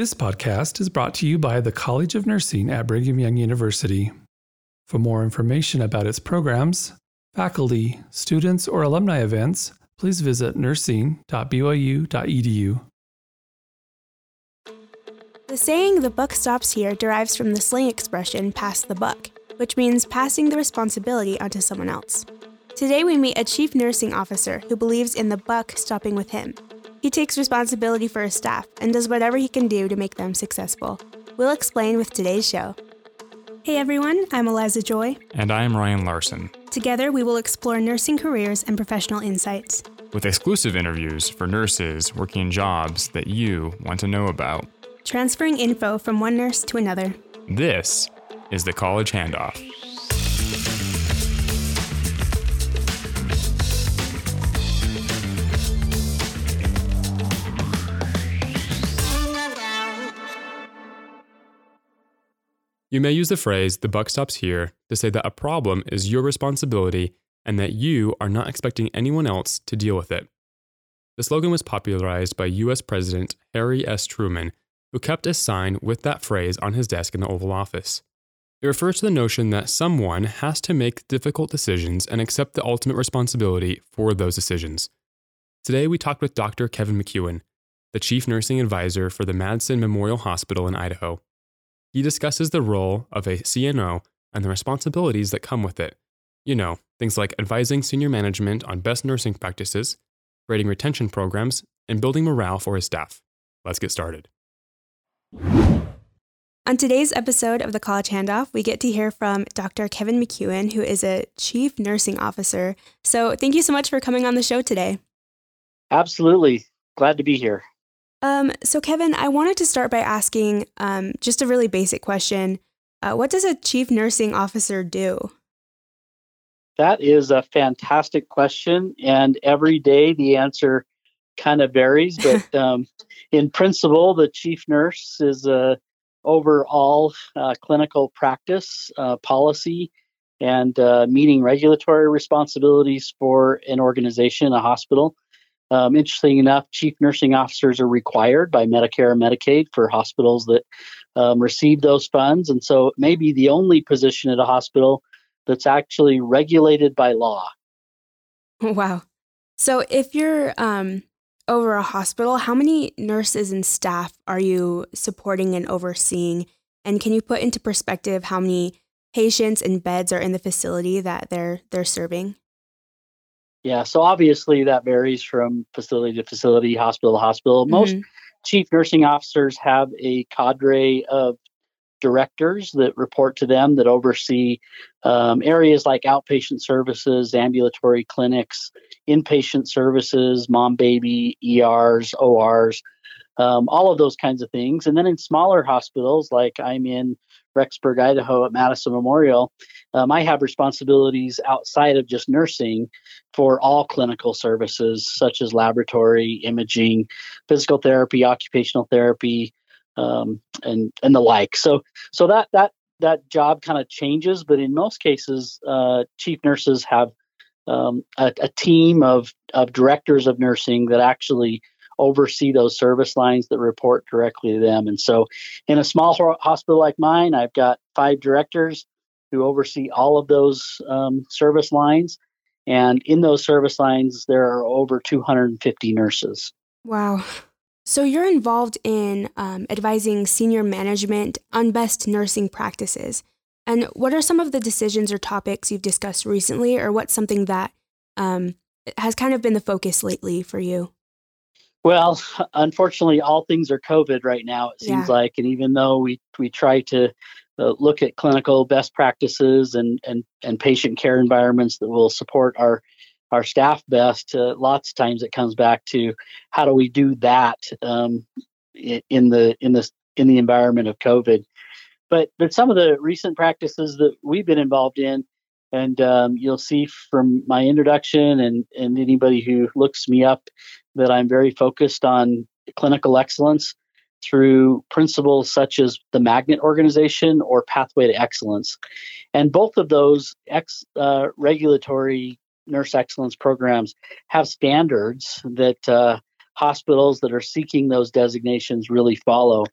This podcast is brought to you by the College of Nursing at Brigham Young University. For more information about its programs, faculty, students, or alumni events, please visit nursing.byu.edu. The saying the buck stops here derives from the slang expression pass the buck, which means passing the responsibility onto someone else. Today we meet a chief nursing officer who believes in the buck stopping with him he takes responsibility for his staff and does whatever he can do to make them successful. We'll explain with today's show. Hey everyone, I'm Eliza Joy. And I am Ryan Larson. Together, we will explore nursing careers and professional insights. With exclusive interviews for nurses working in jobs that you want to know about. Transferring info from one nurse to another. This is the College Handoff. You may use the phrase, the buck stops here, to say that a problem is your responsibility and that you are not expecting anyone else to deal with it. The slogan was popularized by US President Harry S. Truman, who kept a sign with that phrase on his desk in the Oval Office. It refers to the notion that someone has to make difficult decisions and accept the ultimate responsibility for those decisions. Today, we talked with Dr. Kevin McEwan, the Chief Nursing Advisor for the Madison Memorial Hospital in Idaho. He discusses the role of a CNO and the responsibilities that come with it. You know, things like advising senior management on best nursing practices, creating retention programs, and building morale for his staff. Let's get started. On today's episode of the College Handoff, we get to hear from Dr. Kevin McEwan, who is a Chief Nursing Officer. So, thank you so much for coming on the show today. Absolutely. Glad to be here. Um, so, Kevin, I wanted to start by asking um, just a really basic question. Uh, what does a chief nursing officer do? That is a fantastic question. And every day the answer kind of varies. But um, in principle, the chief nurse is uh, over all uh, clinical practice, uh, policy, and uh, meeting regulatory responsibilities for an organization, a hospital. Um, interesting enough, chief nursing officers are required by Medicare and Medicaid for hospitals that um, receive those funds. And so it may be the only position at a hospital that's actually regulated by law. Wow. So if you're um, over a hospital, how many nurses and staff are you supporting and overseeing? And can you put into perspective how many patients and beds are in the facility that they're they're serving? Yeah, so obviously that varies from facility to facility, hospital to hospital. Most mm-hmm. chief nursing officers have a cadre of directors that report to them that oversee um, areas like outpatient services, ambulatory clinics, inpatient services, mom baby, ERs, ORs, um, all of those kinds of things. And then in smaller hospitals, like I'm in Rexburg, Idaho at Madison Memorial, um, I have responsibilities outside of just nursing for all clinical services such as laboratory, imaging, physical therapy, occupational therapy, um, and and the like. So so that that that job kind of changes, but in most cases, uh, chief nurses have um, a, a team of of directors of nursing that actually oversee those service lines that report directly to them. And so, in a small hospital like mine, I've got five directors who oversee all of those um, service lines. And in those service lines, there are over 250 nurses. Wow. So you're involved in um, advising senior management on best nursing practices. And what are some of the decisions or topics you've discussed recently, or what's something that um, has kind of been the focus lately for you? Well, unfortunately, all things are COVID right now. It seems yeah. like, and even though we we try to uh, look at clinical best practices and and and patient care environments that will support our our staff best, uh, lots of times it comes back to how do we do that um, in the in the in the environment of COVID. But but some of the recent practices that we've been involved in and um, you'll see from my introduction and, and anybody who looks me up that I'm very focused on clinical excellence through principles such as the Magnet Organization or Pathway to Excellence. And both of those ex, uh, regulatory nurse excellence programs have standards that uh, hospitals that are seeking those designations really follow.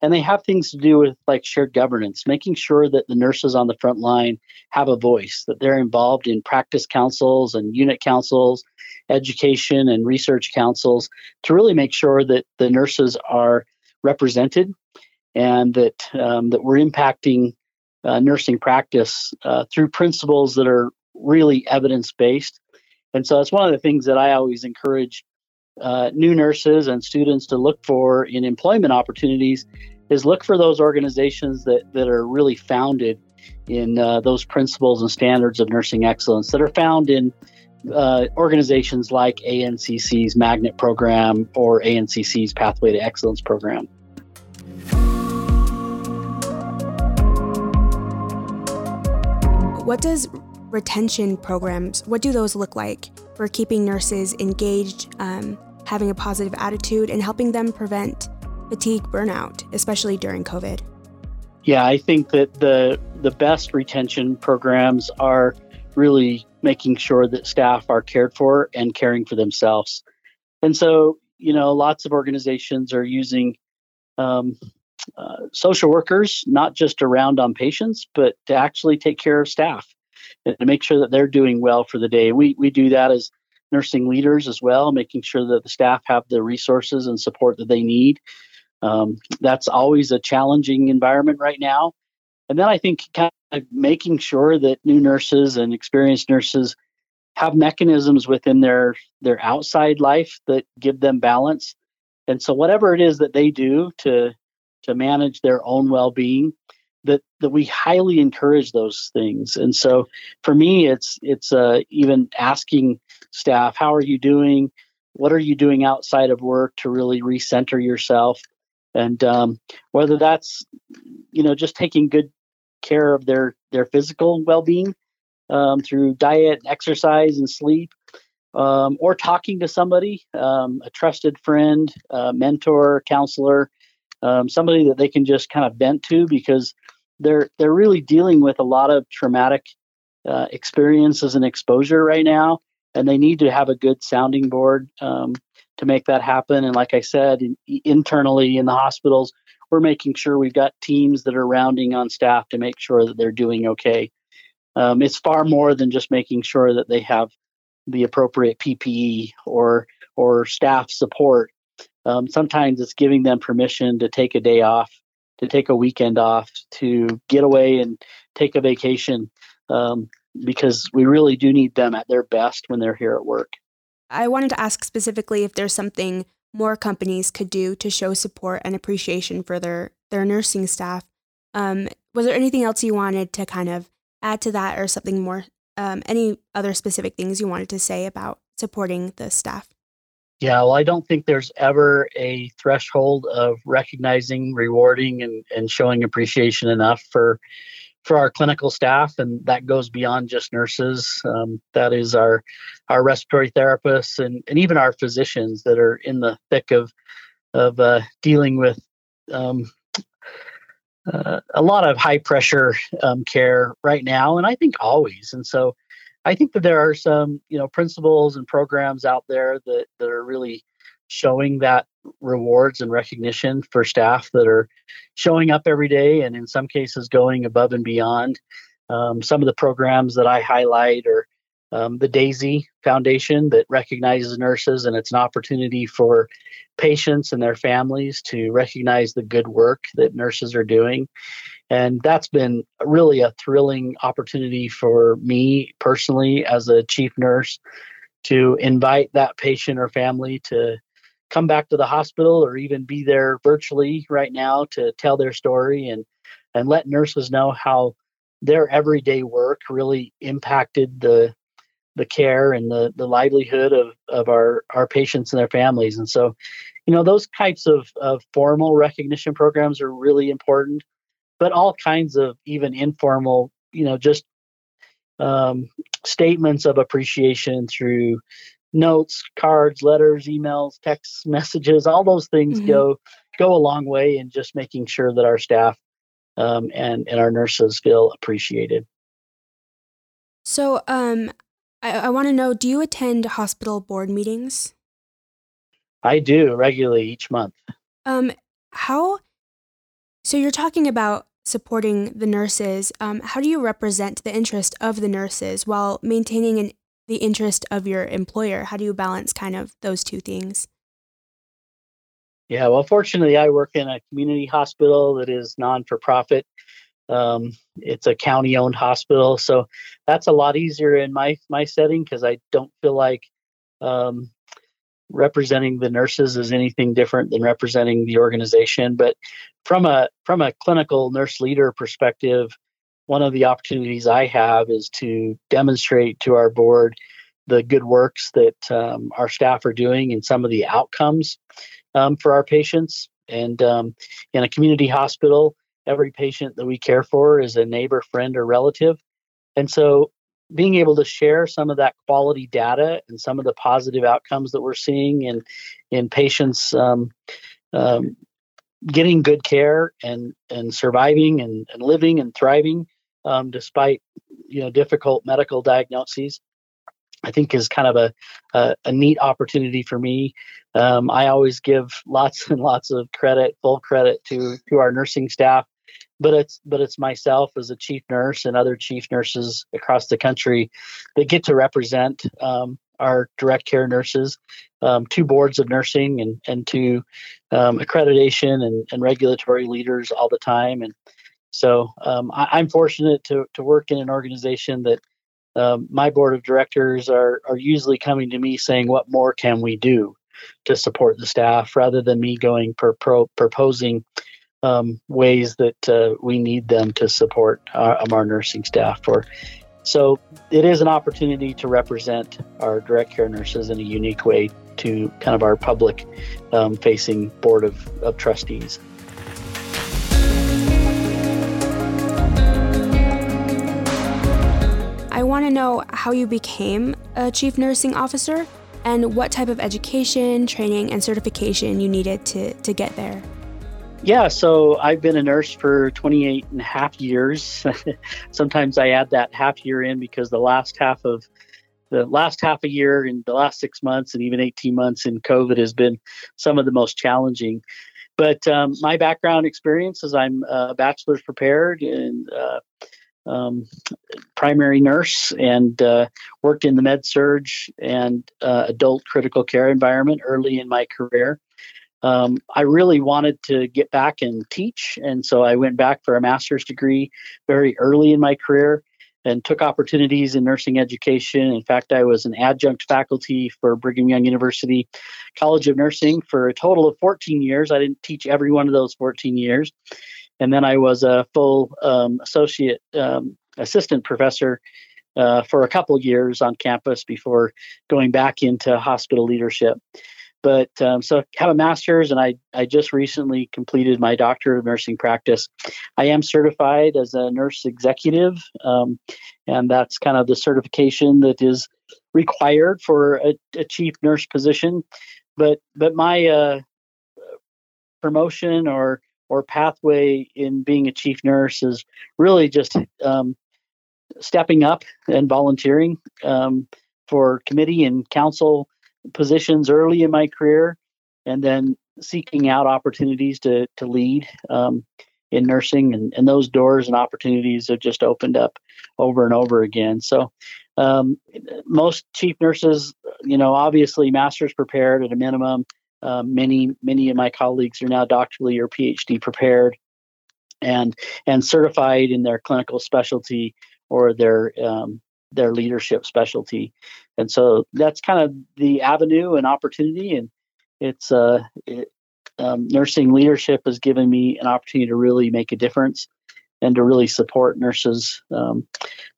And they have things to do with like shared governance, making sure that the nurses on the front line have a voice, that they're involved in practice councils and unit councils, education and research councils to really make sure that the nurses are represented and that um, that we're impacting uh, nursing practice uh, through principles that are really evidence based. And so that's one of the things that I always encourage uh, new nurses and students to look for in employment opportunities is look for those organizations that, that are really founded in uh, those principles and standards of nursing excellence that are found in uh, organizations like ANCC's Magnet Program or ANCC's Pathway to Excellence Program. What does retention programs, what do those look like for keeping nurses engaged, um, having a positive attitude, and helping them prevent fatigue burnout, especially during COVID? Yeah, I think that the the best retention programs are really making sure that staff are cared for and caring for themselves. And so, you know, lots of organizations are using um, uh, social workers, not just around on patients, but to actually take care of staff and to make sure that they're doing well for the day. We we do that as nursing leaders as well, making sure that the staff have the resources and support that they need. Um, that's always a challenging environment right now. And then I think kind of making sure that new nurses and experienced nurses have mechanisms within their their outside life that give them balance. And so whatever it is that they do to to manage their own well-being, that that we highly encourage those things. And so for me, it's it's uh, even asking staff, how are you doing? What are you doing outside of work to really recenter yourself? And um, whether that's you know just taking good care of their their physical well-being um, through diet, exercise, and sleep, um, or talking to somebody, um, a trusted friend, mentor, counselor, um, somebody that they can just kind of vent to because they're they're really dealing with a lot of traumatic uh, experiences and exposure right now, and they need to have a good sounding board um, to make that happen. And like I said, in, internally in the hospitals, we're making sure we've got teams that are rounding on staff to make sure that they're doing okay. Um, it's far more than just making sure that they have the appropriate PPE or or staff support. Um, sometimes it's giving them permission to take a day off, to take a weekend off, to get away and take a vacation, um, because we really do need them at their best when they're here at work. I wanted to ask specifically if there's something more companies could do to show support and appreciation for their their nursing staff. Um, was there anything else you wanted to kind of add to that, or something more? Um, any other specific things you wanted to say about supporting the staff? Yeah, well, I don't think there's ever a threshold of recognizing, rewarding, and, and showing appreciation enough for for our clinical staff, and that goes beyond just nurses. Um, that is our our respiratory therapists and, and even our physicians that are in the thick of of uh, dealing with um, uh, a lot of high pressure um, care right now, and I think always. And so, I think that there are some you know principles and programs out there that that are really showing that rewards and recognition for staff that are showing up every day and in some cases going above and beyond. Um, some of the programs that I highlight are um, the DAISY Foundation that recognizes nurses, and it's an opportunity for patients and their families to recognize the good work that nurses are doing. And that's been really a thrilling opportunity for me personally as a chief nurse to invite that patient or family to come back to the hospital or even be there virtually right now to tell their story and and let nurses know how their everyday work really impacted the the care and the the livelihood of of our our patients and their families and so you know those types of of formal recognition programs are really important but all kinds of even informal you know just um, statements of appreciation through notes, cards, letters, emails, text messages, all those things mm-hmm. go go a long way in just making sure that our staff um, and and our nurses feel appreciated. So, um, I, I want to know: Do you attend hospital board meetings? I do regularly each month. Um, how? So you're talking about supporting the nurses. Um, how do you represent the interest of the nurses while maintaining an, the interest of your employer? How do you balance kind of those two things? Yeah, well, fortunately, I work in a community hospital that is non for profit. Um, it's a county owned hospital, so that's a lot easier in my my setting because I don't feel like um, representing the nurses is anything different than representing the organization. But from a from a clinical nurse leader perspective, one of the opportunities I have is to demonstrate to our board the good works that um, our staff are doing and some of the outcomes um, for our patients. And um, in a community hospital, every patient that we care for is a neighbor, friend, or relative. And so being able to share some of that quality data and some of the positive outcomes that we're seeing in in patients um, um, getting good care and and surviving and, and living and thriving um, despite you know difficult medical diagnoses I think is kind of a, a, a neat opportunity for me. Um, I always give lots and lots of credit, full credit to to our nursing staff but it's but it's myself as a chief nurse and other chief nurses across the country that get to represent um, our direct care nurses, um, to boards of nursing and and to um, accreditation and, and regulatory leaders all the time. And so um, I, am fortunate to to work in an organization that um, my board of directors are are usually coming to me saying, "What more can we do?" to support the staff rather than me going per, pro, proposing um, ways that uh, we need them to support our, um, our nursing staff for. So it is an opportunity to represent our direct care nurses in a unique way to kind of our public um, facing board of, of trustees. I want to know how you became a chief nursing officer and what type of education, training, and certification you needed to, to get there. Yeah, so I've been a nurse for 28 and a half years. Sometimes I add that half year in because the last half of the last half a year and the last six months and even 18 months in COVID has been some of the most challenging. But um, my background experience is I'm a bachelor's prepared and uh, um, primary nurse and uh, worked in the med surg and uh, adult critical care environment early in my career um, I really wanted to get back and teach. And so I went back for a master's degree very early in my career and took opportunities in nursing education. In fact, I was an adjunct faculty for Brigham Young University College of Nursing for a total of 14 years. I didn't teach every one of those 14 years. And then I was a full um, associate um, assistant professor uh, for a couple years on campus before going back into hospital leadership. But um, so I have a master's, and I, I just recently completed my doctorate of nursing practice. I am certified as a nurse executive, um, and that's kind of the certification that is required for a, a chief nurse position. But but my uh, promotion or or pathway in being a chief nurse is really just um, stepping up and volunteering um, for committee and council positions early in my career and then seeking out opportunities to, to lead um, in nursing and, and those doors and opportunities have just opened up over and over again. So um, most chief nurses you know obviously masters prepared at a minimum. Um, many many of my colleagues are now doctorally or phd prepared and and certified in their clinical specialty or their um, their leadership specialty and so that's kind of the avenue and opportunity and it's uh it, um, nursing leadership has given me an opportunity to really make a difference and to really support nurses um,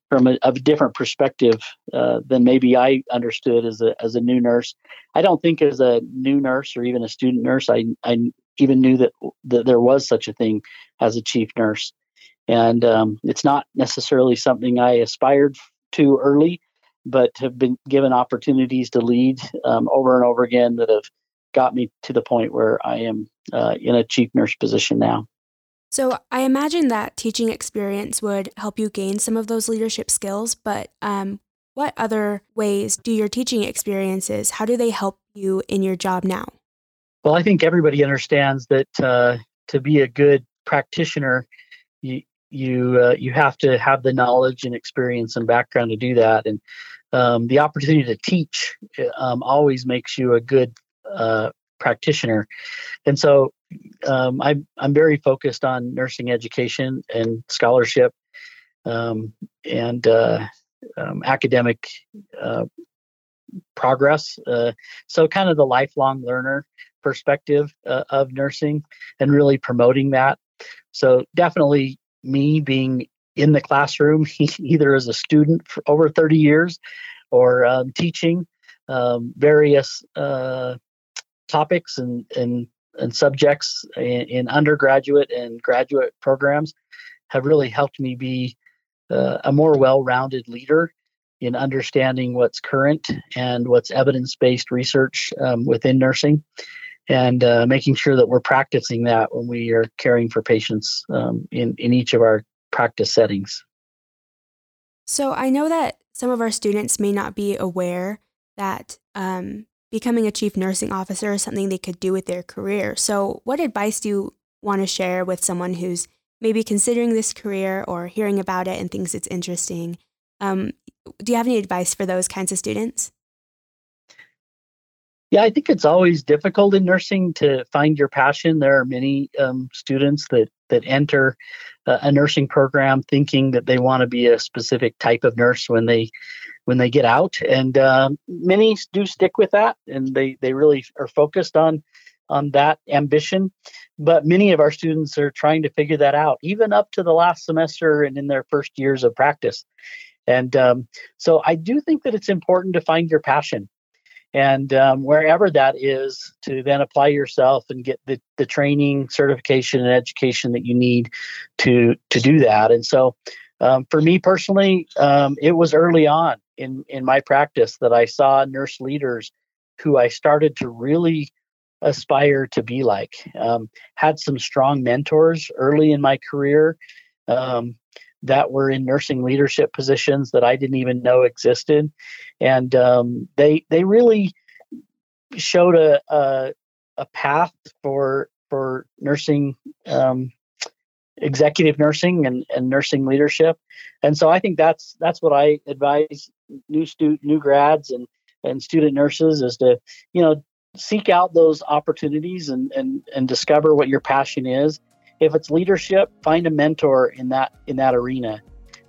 from a, a, different perspective uh, than maybe I understood as a as a new nurse. I don't think as a new nurse or even a student nurse, I I even knew that that there was such a thing as a chief nurse, and um, it's not necessarily something I aspired to early but have been given opportunities to lead um, over and over again that have got me to the point where I am uh, in a chief nurse position now. So I imagine that teaching experience would help you gain some of those leadership skills, but um, what other ways do your teaching experiences, how do they help you in your job now? Well, I think everybody understands that uh, to be a good practitioner, you uh, you have to have the knowledge and experience and background to do that, and um, the opportunity to teach um, always makes you a good uh, practitioner. And so, um, I'm I'm very focused on nursing education and scholarship, um, and uh, um, academic uh, progress. Uh, so, kind of the lifelong learner perspective uh, of nursing, and really promoting that. So, definitely me being in the classroom, either as a student for over 30 years or um, teaching um, various uh, topics and, and, and subjects in, in, undergraduate and graduate programs have really helped me be uh, a more well rounded leader in understanding what's current and what's evidence based research um, within nursing and uh, making sure that we're practicing that when we are caring for patients um, in, in each of our practice settings. So I know that some of our students may not be aware that um, becoming a chief nursing officer is something they could do with their career. So, what advice do you want to share with someone who's maybe considering this career or hearing about it and thinks it's interesting? Um, do you have any advice for those kinds of students? Yeah, I think it's always difficult in nursing to find your passion. There are many um, students that that enter uh, a nursing program thinking that they want to be a specific type of nurse when they when they get out, and uh, many do stick with that, and they they really are focused on on that ambition. But many of our students are trying to figure that out, even up to the last semester and in their first years of practice. And um, so I do think that it's important to find your passion and um, wherever that is to then apply yourself and get the, the training certification and education that you need to to do that. And so um, for me personally um, it was early on in in my practice that i saw nurse leaders who i started to really aspire to be like. Um, had some strong mentors early in my career. Um, that were in nursing leadership positions that I didn't even know existed, and um, they they really showed a, a, a path for for nursing um, executive nursing and, and nursing leadership. And so i think that's that's what i advise new stu- new grads and and student nurses is to you know seek out those opportunities and and and discover what your passion is if it's leadership, find a mentor in that in that arena,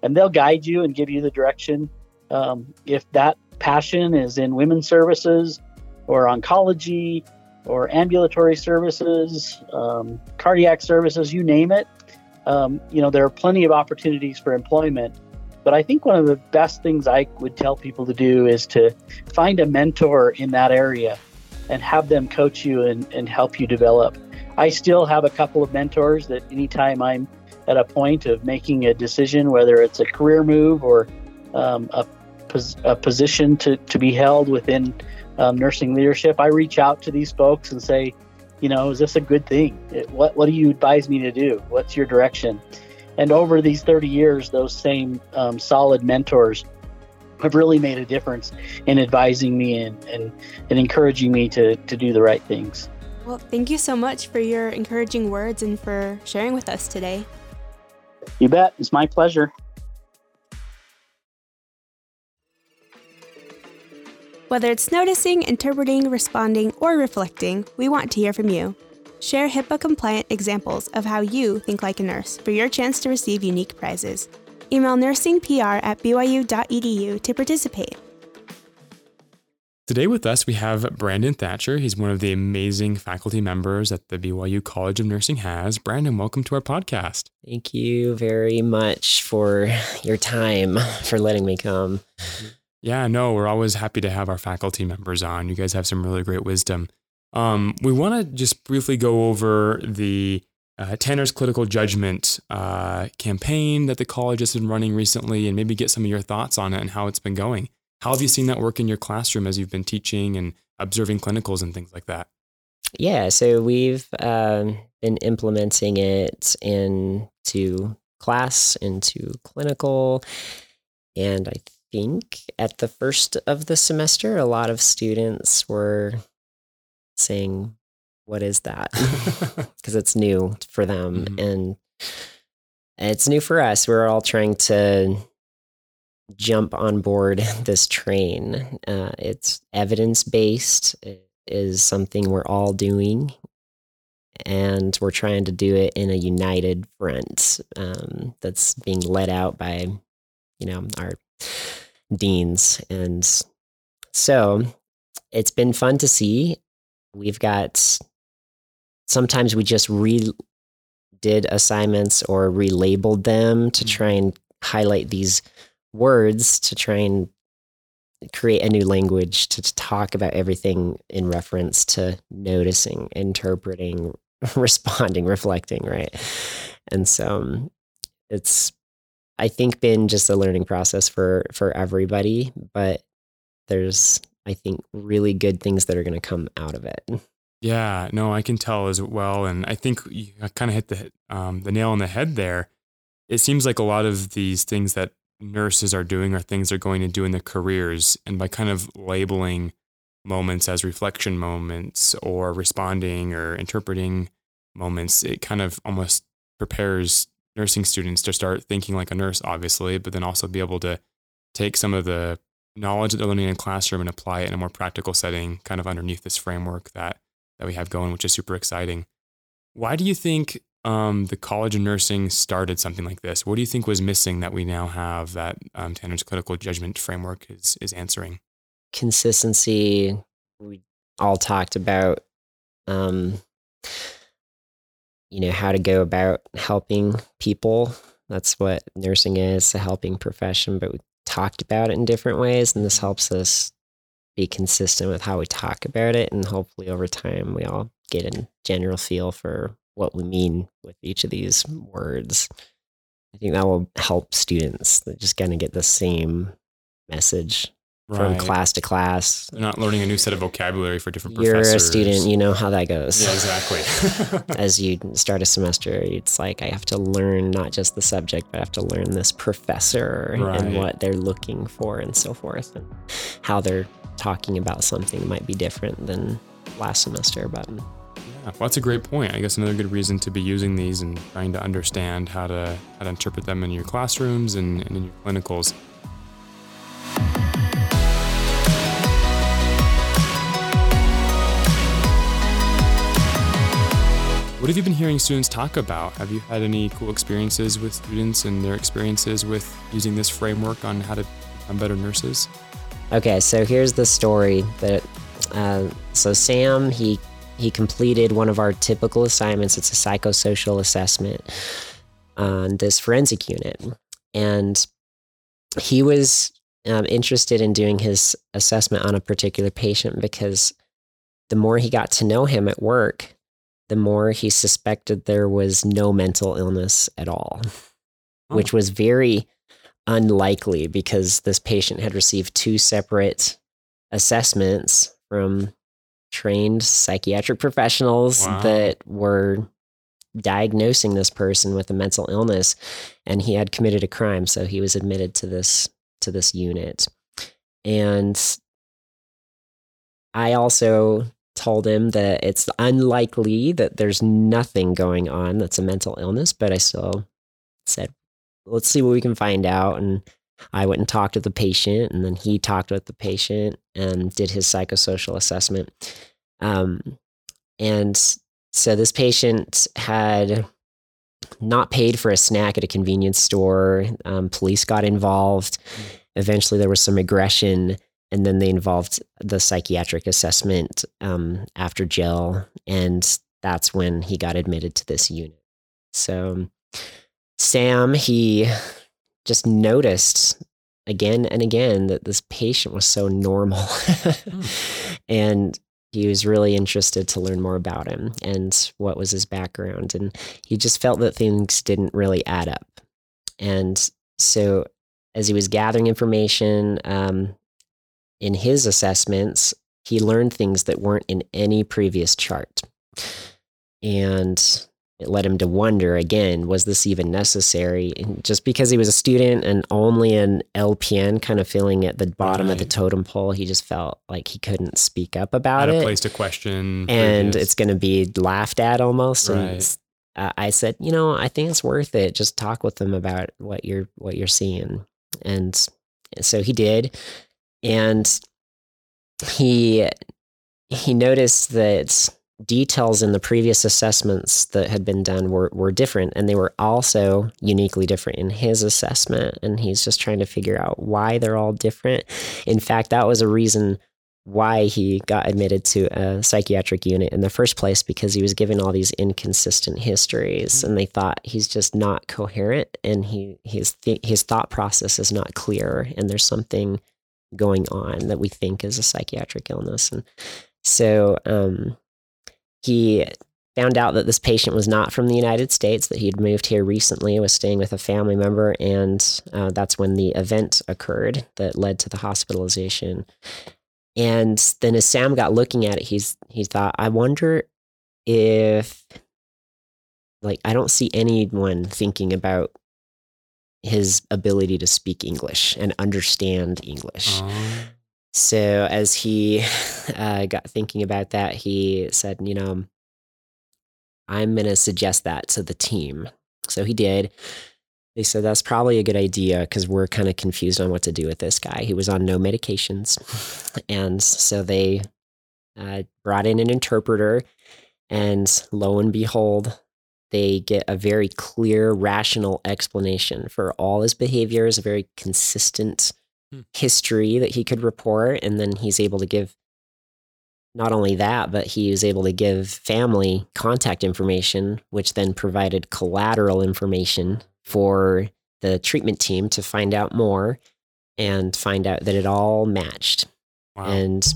and they'll guide you and give you the direction. Um, if that passion is in women's services, or oncology, or ambulatory services, um, cardiac services, you name it, um, you know there are plenty of opportunities for employment. But I think one of the best things I would tell people to do is to find a mentor in that area and have them coach you and, and help you develop. I still have a couple of mentors that anytime I'm at a point of making a decision, whether it's a career move or um, a, pos- a, position to, to be held within um, nursing leadership, I reach out to these folks and say, you know, is this a good thing? What, what do you advise me to do? What's your direction? And over these 30 years, those same um, solid mentors have really made a difference in advising me and, and, and encouraging me to, to do the right things. Well, thank you so much for your encouraging words and for sharing with us today. You bet. It's my pleasure. Whether it's noticing, interpreting, responding, or reflecting, we want to hear from you. Share HIPAA compliant examples of how you think like a nurse for your chance to receive unique prizes. Email nursingpr at byu.edu to participate. Today with us, we have Brandon Thatcher. He's one of the amazing faculty members that the BYU College of Nursing has. Brandon, welcome to our podcast. Thank you very much for your time, for letting me come. Yeah, no, we're always happy to have our faculty members on. You guys have some really great wisdom. Um, we want to just briefly go over the uh, Tanner's Clinical Judgment uh, campaign that the college has been running recently and maybe get some of your thoughts on it and how it's been going. How have you seen that work in your classroom as you've been teaching and observing clinicals and things like that? Yeah, so we've um, been implementing it into class, into clinical, and I think at the first of the semester, a lot of students were saying, what is that? Because it's new for them. Mhm. And it's new for us. We're all trying to jump on board this train. Uh, it's evidence based, it is something we're all doing. And we're trying to do it in a united front um, that's being led out by, you know, our deans. And so it's been fun to see. We've got sometimes we just re did assignments or relabeled them to try and highlight these words to try and create a new language to talk about everything in reference to noticing, interpreting, responding, reflecting, right? And so um, it's I think been just a learning process for for everybody, but there's I think really good things that are going to come out of it. Yeah, no, I can tell as well, and I think you kind of hit the um, the nail on the head there. It seems like a lot of these things that nurses are doing or things they're going to do in their careers, and by kind of labeling moments as reflection moments or responding or interpreting moments, it kind of almost prepares nursing students to start thinking like a nurse, obviously, but then also be able to take some of the knowledge that they're learning in classroom and apply it in a more practical setting, kind of underneath this framework that that we have going, which is super exciting. Why do you think um, the College of Nursing started something like this? What do you think was missing that we now have that um, Tanner's clinical judgment framework is is answering? Consistency. We all talked about, um, you know, how to go about helping people. That's what nursing is, a helping profession. But we talked about it in different ways, and this helps us be consistent with how we talk about it. And hopefully, over time, we all get a general feel for what we mean with each of these words. I think that will help students that just kind of get the same message from class to class. They're not learning a new set of vocabulary for different You're professors. a student, you know how that goes. yeah, exactly. As you start a semester, it's like I have to learn not just the subject, but I have to learn this professor Right. and what they're looking for and so forth, and how they're talking about something might be different than last semester. But Yeah, well, that's a great point. I guess another good reason to be using these and trying to understand how to how to interpret them in your classrooms and, and in your clinicals. What have you been hearing students talk about? Have you had any cool experiences with students and their experiences with using this framework on how to become better nurses? Okay, so here's the story that uh, so Sam he he completed one of our typical assignments. It's a psychosocial assessment on this forensic unit, and he was um, interested in doing his assessment on a particular patient because the more he got to know him at work, the more he suspected there was no mental illness at all, Oh. which was very unlikely because this patient had received two separate assessments from trained psychiatric professionals Wow. that were diagnosing this person with a mental illness and he had committed a crime so he was admitted to this to this unit and i also told him that it's unlikely that there's nothing going on that's a mental illness but i still said let's see what we can find out and i went and talked with the patient and then he talked with the patient and did his psychosocial assessment. Um, and so this patient had not paid for a snack at a convenience store. Um, police got involved. Eventually there was some aggression and then they involved the psychiatric assessment um, after jail and that's when he got admitted to this unit. So Sam, he just noticed again and again that this patient was so normal. and he was really interested to learn more about him and what was his background. And he just felt that things didn't really add up. And so, as he was gathering information um, in his assessments, he learned things that weren't in any previous chart. And it led him to wonder again was this even necessary and just because he was a student and only an lpn kind of feeling at the bottom right. of the totem pole he just felt like he couldn't speak up about Had it a place to question and previous. it's going to be laughed at almost right. and uh, i said you know i think it's worth it just talk with them about what you're what you're seeing and so he did and he he noticed that details in the previous assessments that had been done were, were different and they were also uniquely different in his assessment and he's just trying to figure out why they're all different in fact that was a reason why he got admitted to a psychiatric unit in the first place because he was given all these inconsistent histories mm-hmm. and they thought he's just not coherent and he his th- his thought process is not clear and there's something going on that we think is a psychiatric illness and so um, he found out that this patient was not from the United States, that he had moved here recently, was staying with a family member, and uh, that's when the event occurred that led to the hospitalization. And then as Sam got looking at it, he's he thought, I wonder if like I don't see anyone thinking about his ability to speak English and understand English. So as he uh, got thinking about that, he said, you know, I'm going to suggest that to the team. So he did. They said that's probably a good idea because we're kind of confused on what to do with this guy. He was on no medications. And so they uh, brought in an interpreter, and lo and behold, they get a very clear, rational explanation for all his behaviors, a very consistent hmm. history that he could report. And then he's able to give not only that, but he was able to give family contact information, which then provided collateral information for the treatment team to find out more and find out that it all matched. Wow. And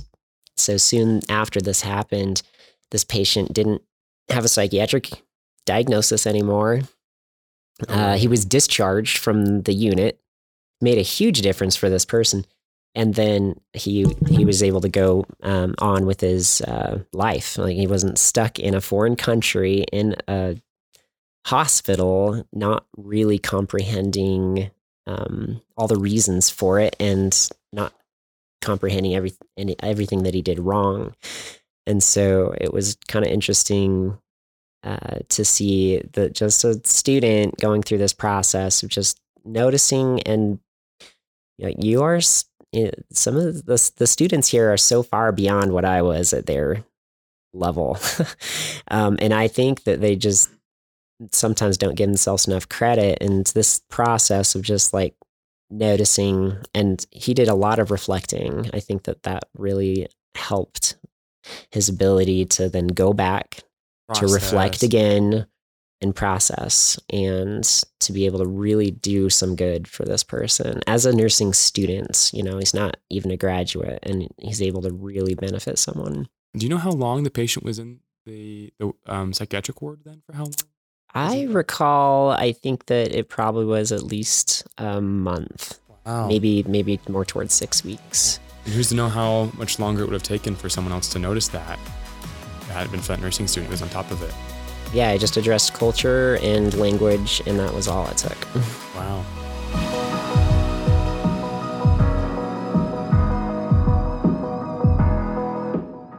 so soon after this happened, this patient didn't have a psychiatric diagnosis anymore. Oh. Uh, he was discharged from the unit, made a huge difference for this person. And then he he was able to go um, on with his uh, life. Like he wasn't stuck in a foreign country in a hospital not really comprehending um, all the reasons for it and not comprehending every, any, everything that he did wrong. And so it was kind of interesting uh, to see that just a student going through this process of just noticing and you, know, you are some of the, the students here are so far beyond what I was at their level. um, and I think that they just sometimes don't give themselves enough credit. And this process of just like noticing, and he did a lot of reflecting. I think that that really helped his ability to then go back process. to reflect again and process and to be able to really do some good for this person as a nursing student you know he's not even a graduate and he's able to really benefit someone do you know how long the patient was in the, the um, psychiatric ward then for how long I recall, I think that it probably was at least a month. Wow. Maybe maybe more towards six weeks. And who's to know how much longer it would have taken for someone else to notice that? Had been a nursing student was on top of it. Yeah, I just addressed culture and language, and that was all it took. wow.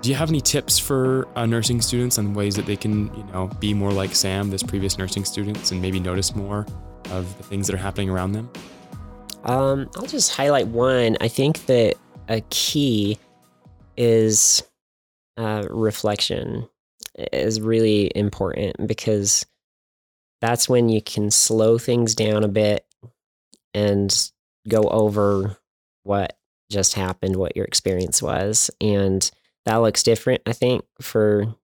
Do you have any tips for uh, nursing students on ways that they can, you know, be more like Sam, this previous nursing students, and maybe notice more of the things that are happening around them? Um, I'll just highlight one. I think that a key is uh, reflection is really important because that's when you can slow things down a bit and go over what just happened, what your experience was, and that looks different, I think, for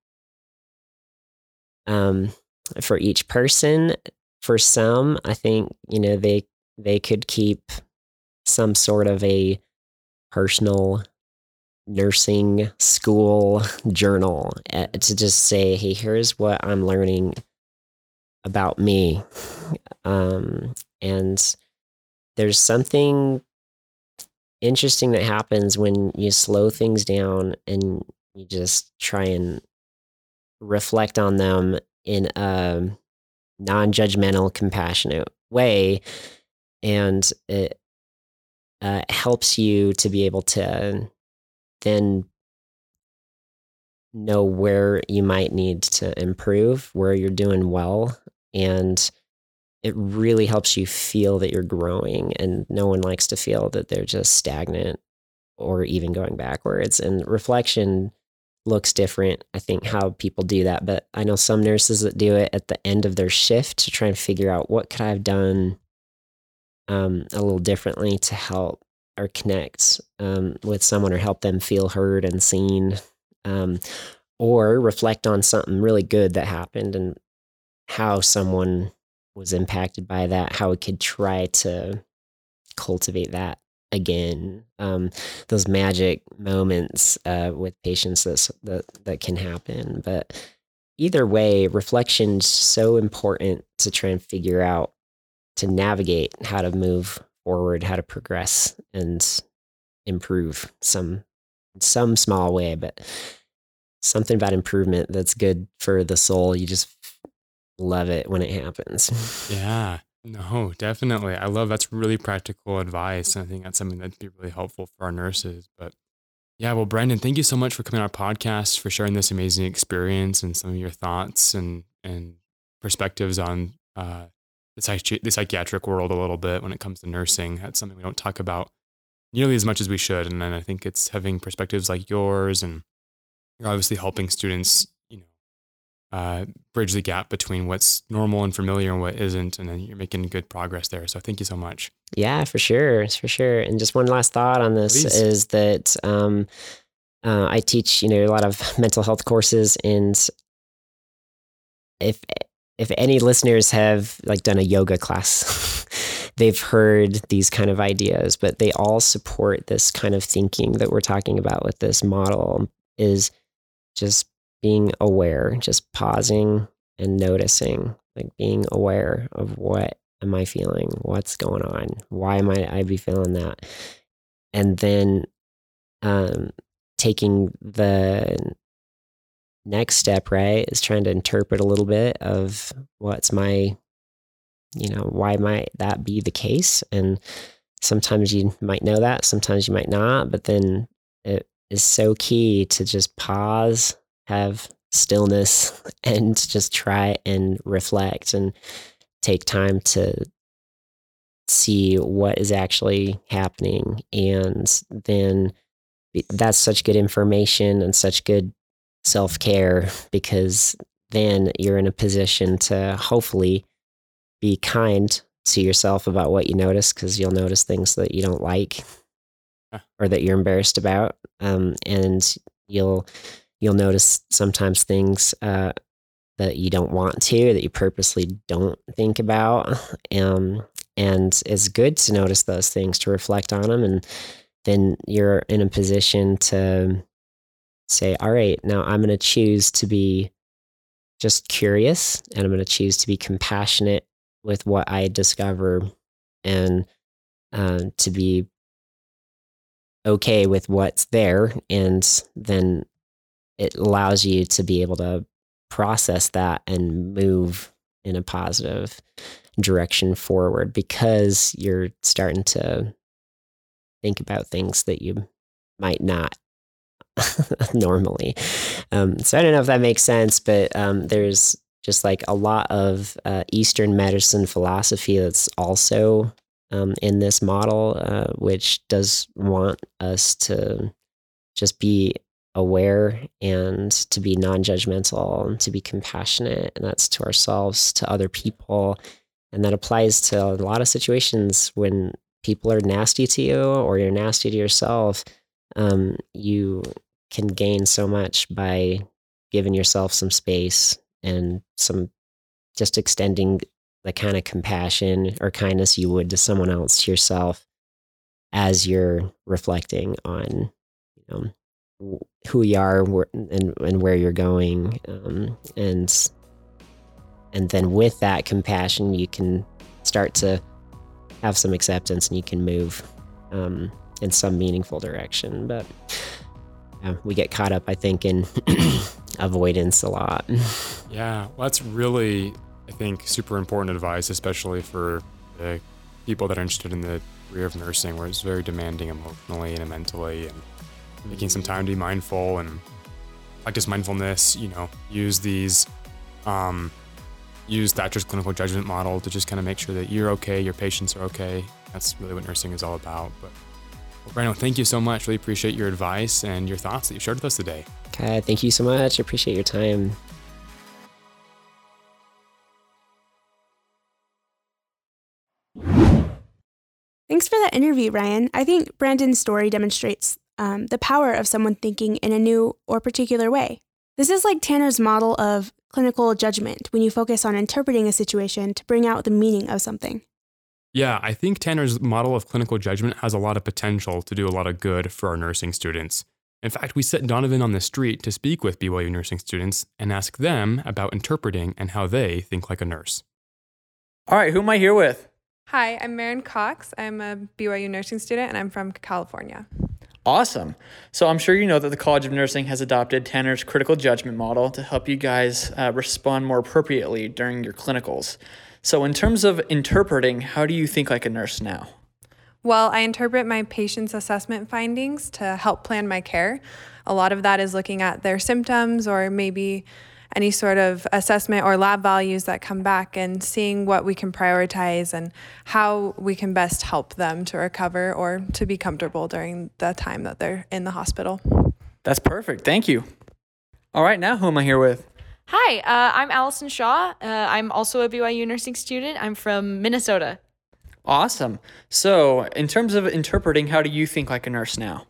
um for each person. For some, I think, you know, they they could keep some sort of a personal nursing school journal eh, to just say, hey, here's what I'm learning about me. Um, and there's something interesting that happens when you slow things down and you just try and reflect on them in a non-judgmental, compassionate way, and it uh, helps you to be able to then know where you might need to improve, where you're doing well, and it really helps you feel that you're growing. And no one likes to feel that they're just stagnant or even going backwards. And reflection looks different. I think how people do that, but I know some nurses that do it at the end of their shift to try and figure out what could I have done um, a little differently to help or connect um, with someone or help them feel heard and seen, um, or reflect on something really good that happened and how someone was impacted by that, how we could try to cultivate that again. Um, those magic moments uh, with patients that, that that can happen, but either way, reflection's so important to try and figure out to navigate how to move forward, how to progress and improve some some small way, but something about improvement that's good for the soul. You just love it when it happens. Yeah. No, definitely. I love that's really practical advice. And I think that's something that'd be really helpful for our nurses. But yeah, well, Brandon, thank you so much for coming on our podcast, for sharing this amazing experience and some of your thoughts and and perspectives on uh, the, psychi- the psychiatric world a little bit when it comes to nursing. That's something we don't talk about nearly as much as we should. And then I think it's having perspectives like yours, and you're obviously helping students, you know, uh, bridge the gap between what's normal and familiar and what isn't. And then you're making good progress there. So thank you so much. Yeah, for sure. For sure. And just one last thought on this Please. is that, um, uh, I teach, you know, a lot of mental health courses, and if if any listeners have like done a yoga class, they've heard these kind of ideas, but they all support this kind of thinking that we're talking about with this model is just being aware, just pausing and noticing, like being aware of what am I feeling? What's going on? Why might I be feeling that? And then um, taking the next step, right, is trying to interpret a little bit of what's my, you know, why might that be the case? And sometimes you might know that, sometimes you might not, but then it is so key to just pause, have stillness, and just try and reflect and take time to see what is actually happening. And then that's such good information and such good self care because then you're in a position to hopefully be kind to yourself about what you notice because you'll notice things that you don't like or that you're embarrassed about um, and you'll you'll notice sometimes things uh, that you don't want to that you purposely don't think about um, and it's good to notice those things to reflect on them and then you're in a position to say, all right, now I'm going to choose to be just curious and I'm going to choose to be compassionate with what I discover and uh, to be okay with what's there. And then it allows you to be able to process that and move in a positive direction forward because you're starting to think about things that you might not normally. Um, so I don't know if that makes sense, but um, there's just like a lot of uh, Eastern medicine philosophy that's also um, in this model, uh, which does want us to just be aware and to be non judgmental and to be compassionate. And that's to ourselves, to other people. And that applies to a lot of situations when people are nasty to you or you're nasty to yourself. Um, you can gain so much by giving yourself some space and some just extending the kind of compassion or kindness you would to someone else to yourself as you're reflecting on you know who you are and, and where you're going um, and and then with that compassion you can start to have some acceptance and you can move um, in some meaningful direction but Yeah, we get caught up, I think, in avoidance a lot. Yeah, well, that's really, I think, super important advice, especially for the people that are interested in the career of nursing, where it's very demanding emotionally and mentally, and making some time to be mindful and practice mindfulness. You know, use these, um, use Thatcher's clinical judgment model to just kind of make sure that you're okay, your patients are okay. That's really what nursing is all about. But well, Brandon, thank you so much. Really appreciate your advice and your thoughts that you shared with us today. Okay, thank you so much. I appreciate your time. Thanks for that interview, Ryan. I think Brandon's story demonstrates um, the power of someone thinking in a new or particular way. This is like Tanner's model of clinical judgment when you focus on interpreting a situation to bring out the meaning of something. Yeah, I think Tanner's model of clinical judgment has a lot of potential to do a lot of good for our nursing students. In fact, we set Donovan on the street to speak with BYU nursing students and ask them about interpreting and how they think like a nurse. All right, who am I here with? Hi, I'm Marin Cox. I'm a BYU nursing student and I'm from California. Awesome. So I'm sure you know that the College of Nursing has adopted Tanner's critical judgment model to help you guys uh, respond more appropriately during your clinicals. So, in terms of interpreting, how do you think like a nurse now? Well, I interpret my patient's assessment findings to help plan my care. A lot of that is looking at their symptoms or maybe any sort of assessment or lab values that come back and seeing what we can prioritize and how we can best help them to recover or to be comfortable during the time that they're in the hospital. That's perfect. Thank you. All right, now who am I here with? Hi, uh, I'm Allison Shaw. Uh, I'm also a BYU nursing student. I'm from Minnesota. Awesome. So, in terms of interpreting, how do you think like a nurse now?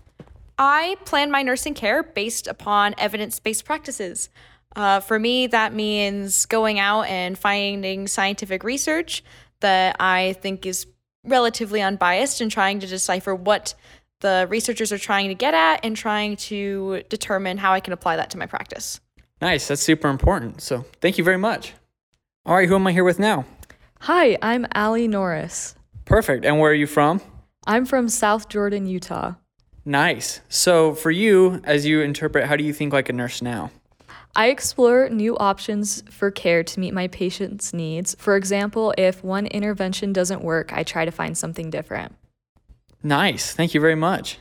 I plan my nursing care based upon evidence based practices. Uh, for me, that means going out and finding scientific research that I think is relatively unbiased and trying to decipher what the researchers are trying to get at and trying to determine how I can apply that to my practice. Nice. That's super important. So thank you very much. All right, who am I here with now? Hi, I'm Allie Norris. Perfect. And where are you from? I'm from South Jordan, Utah. Nice. So for you, as you interpret, how do you think like a nurse now? I explore new options for care to meet my patient's needs. For example, if one intervention doesn't work, I try to find something different. Nice. Thank you very much.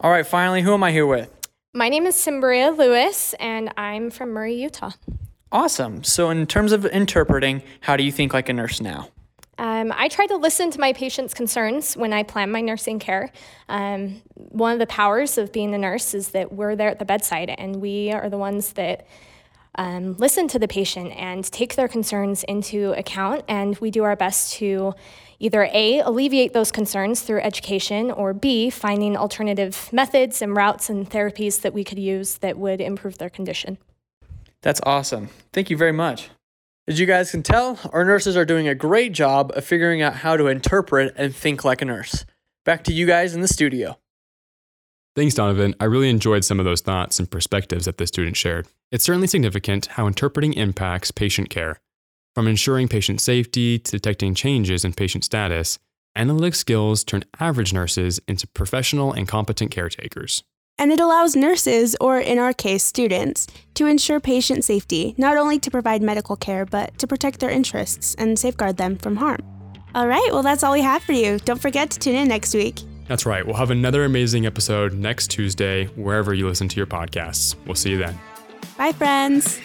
All right, finally, who am I here with? My name is Cimbria Lewis, and I'm from Murray, Utah. Awesome. So, in terms of interpreting, how do you think like a nurse now? Um, I try to listen to my patients' concerns when I plan my nursing care. Um, one of the powers of being a nurse is that we're there at the bedside and we are the ones that um, listen to the patient and take their concerns into account. And we do our best to either A, alleviate those concerns through education, or B, finding alternative methods and routes and therapies that we could use that would improve their condition. That's awesome. Thank you very much. As you guys can tell, our nurses are doing a great job of figuring out how to interpret and think like a nurse. Back to you guys in the studio. Thanks, Donovan. I really enjoyed some of those thoughts and perspectives that the student shared. It's certainly significant how interpreting impacts patient care. From ensuring patient safety to detecting changes in patient status, analytic skills turn average nurses into professional and competent caretakers. And it allows nurses, or in our case, students, to ensure patient safety, not only to provide medical care, but to protect their interests and safeguard them from harm. All right, well, that's all we have for you. Don't forget to tune in next week. That's right. We'll have another amazing episode next Tuesday, wherever you listen to your podcasts. We'll see you then. Bye, friends.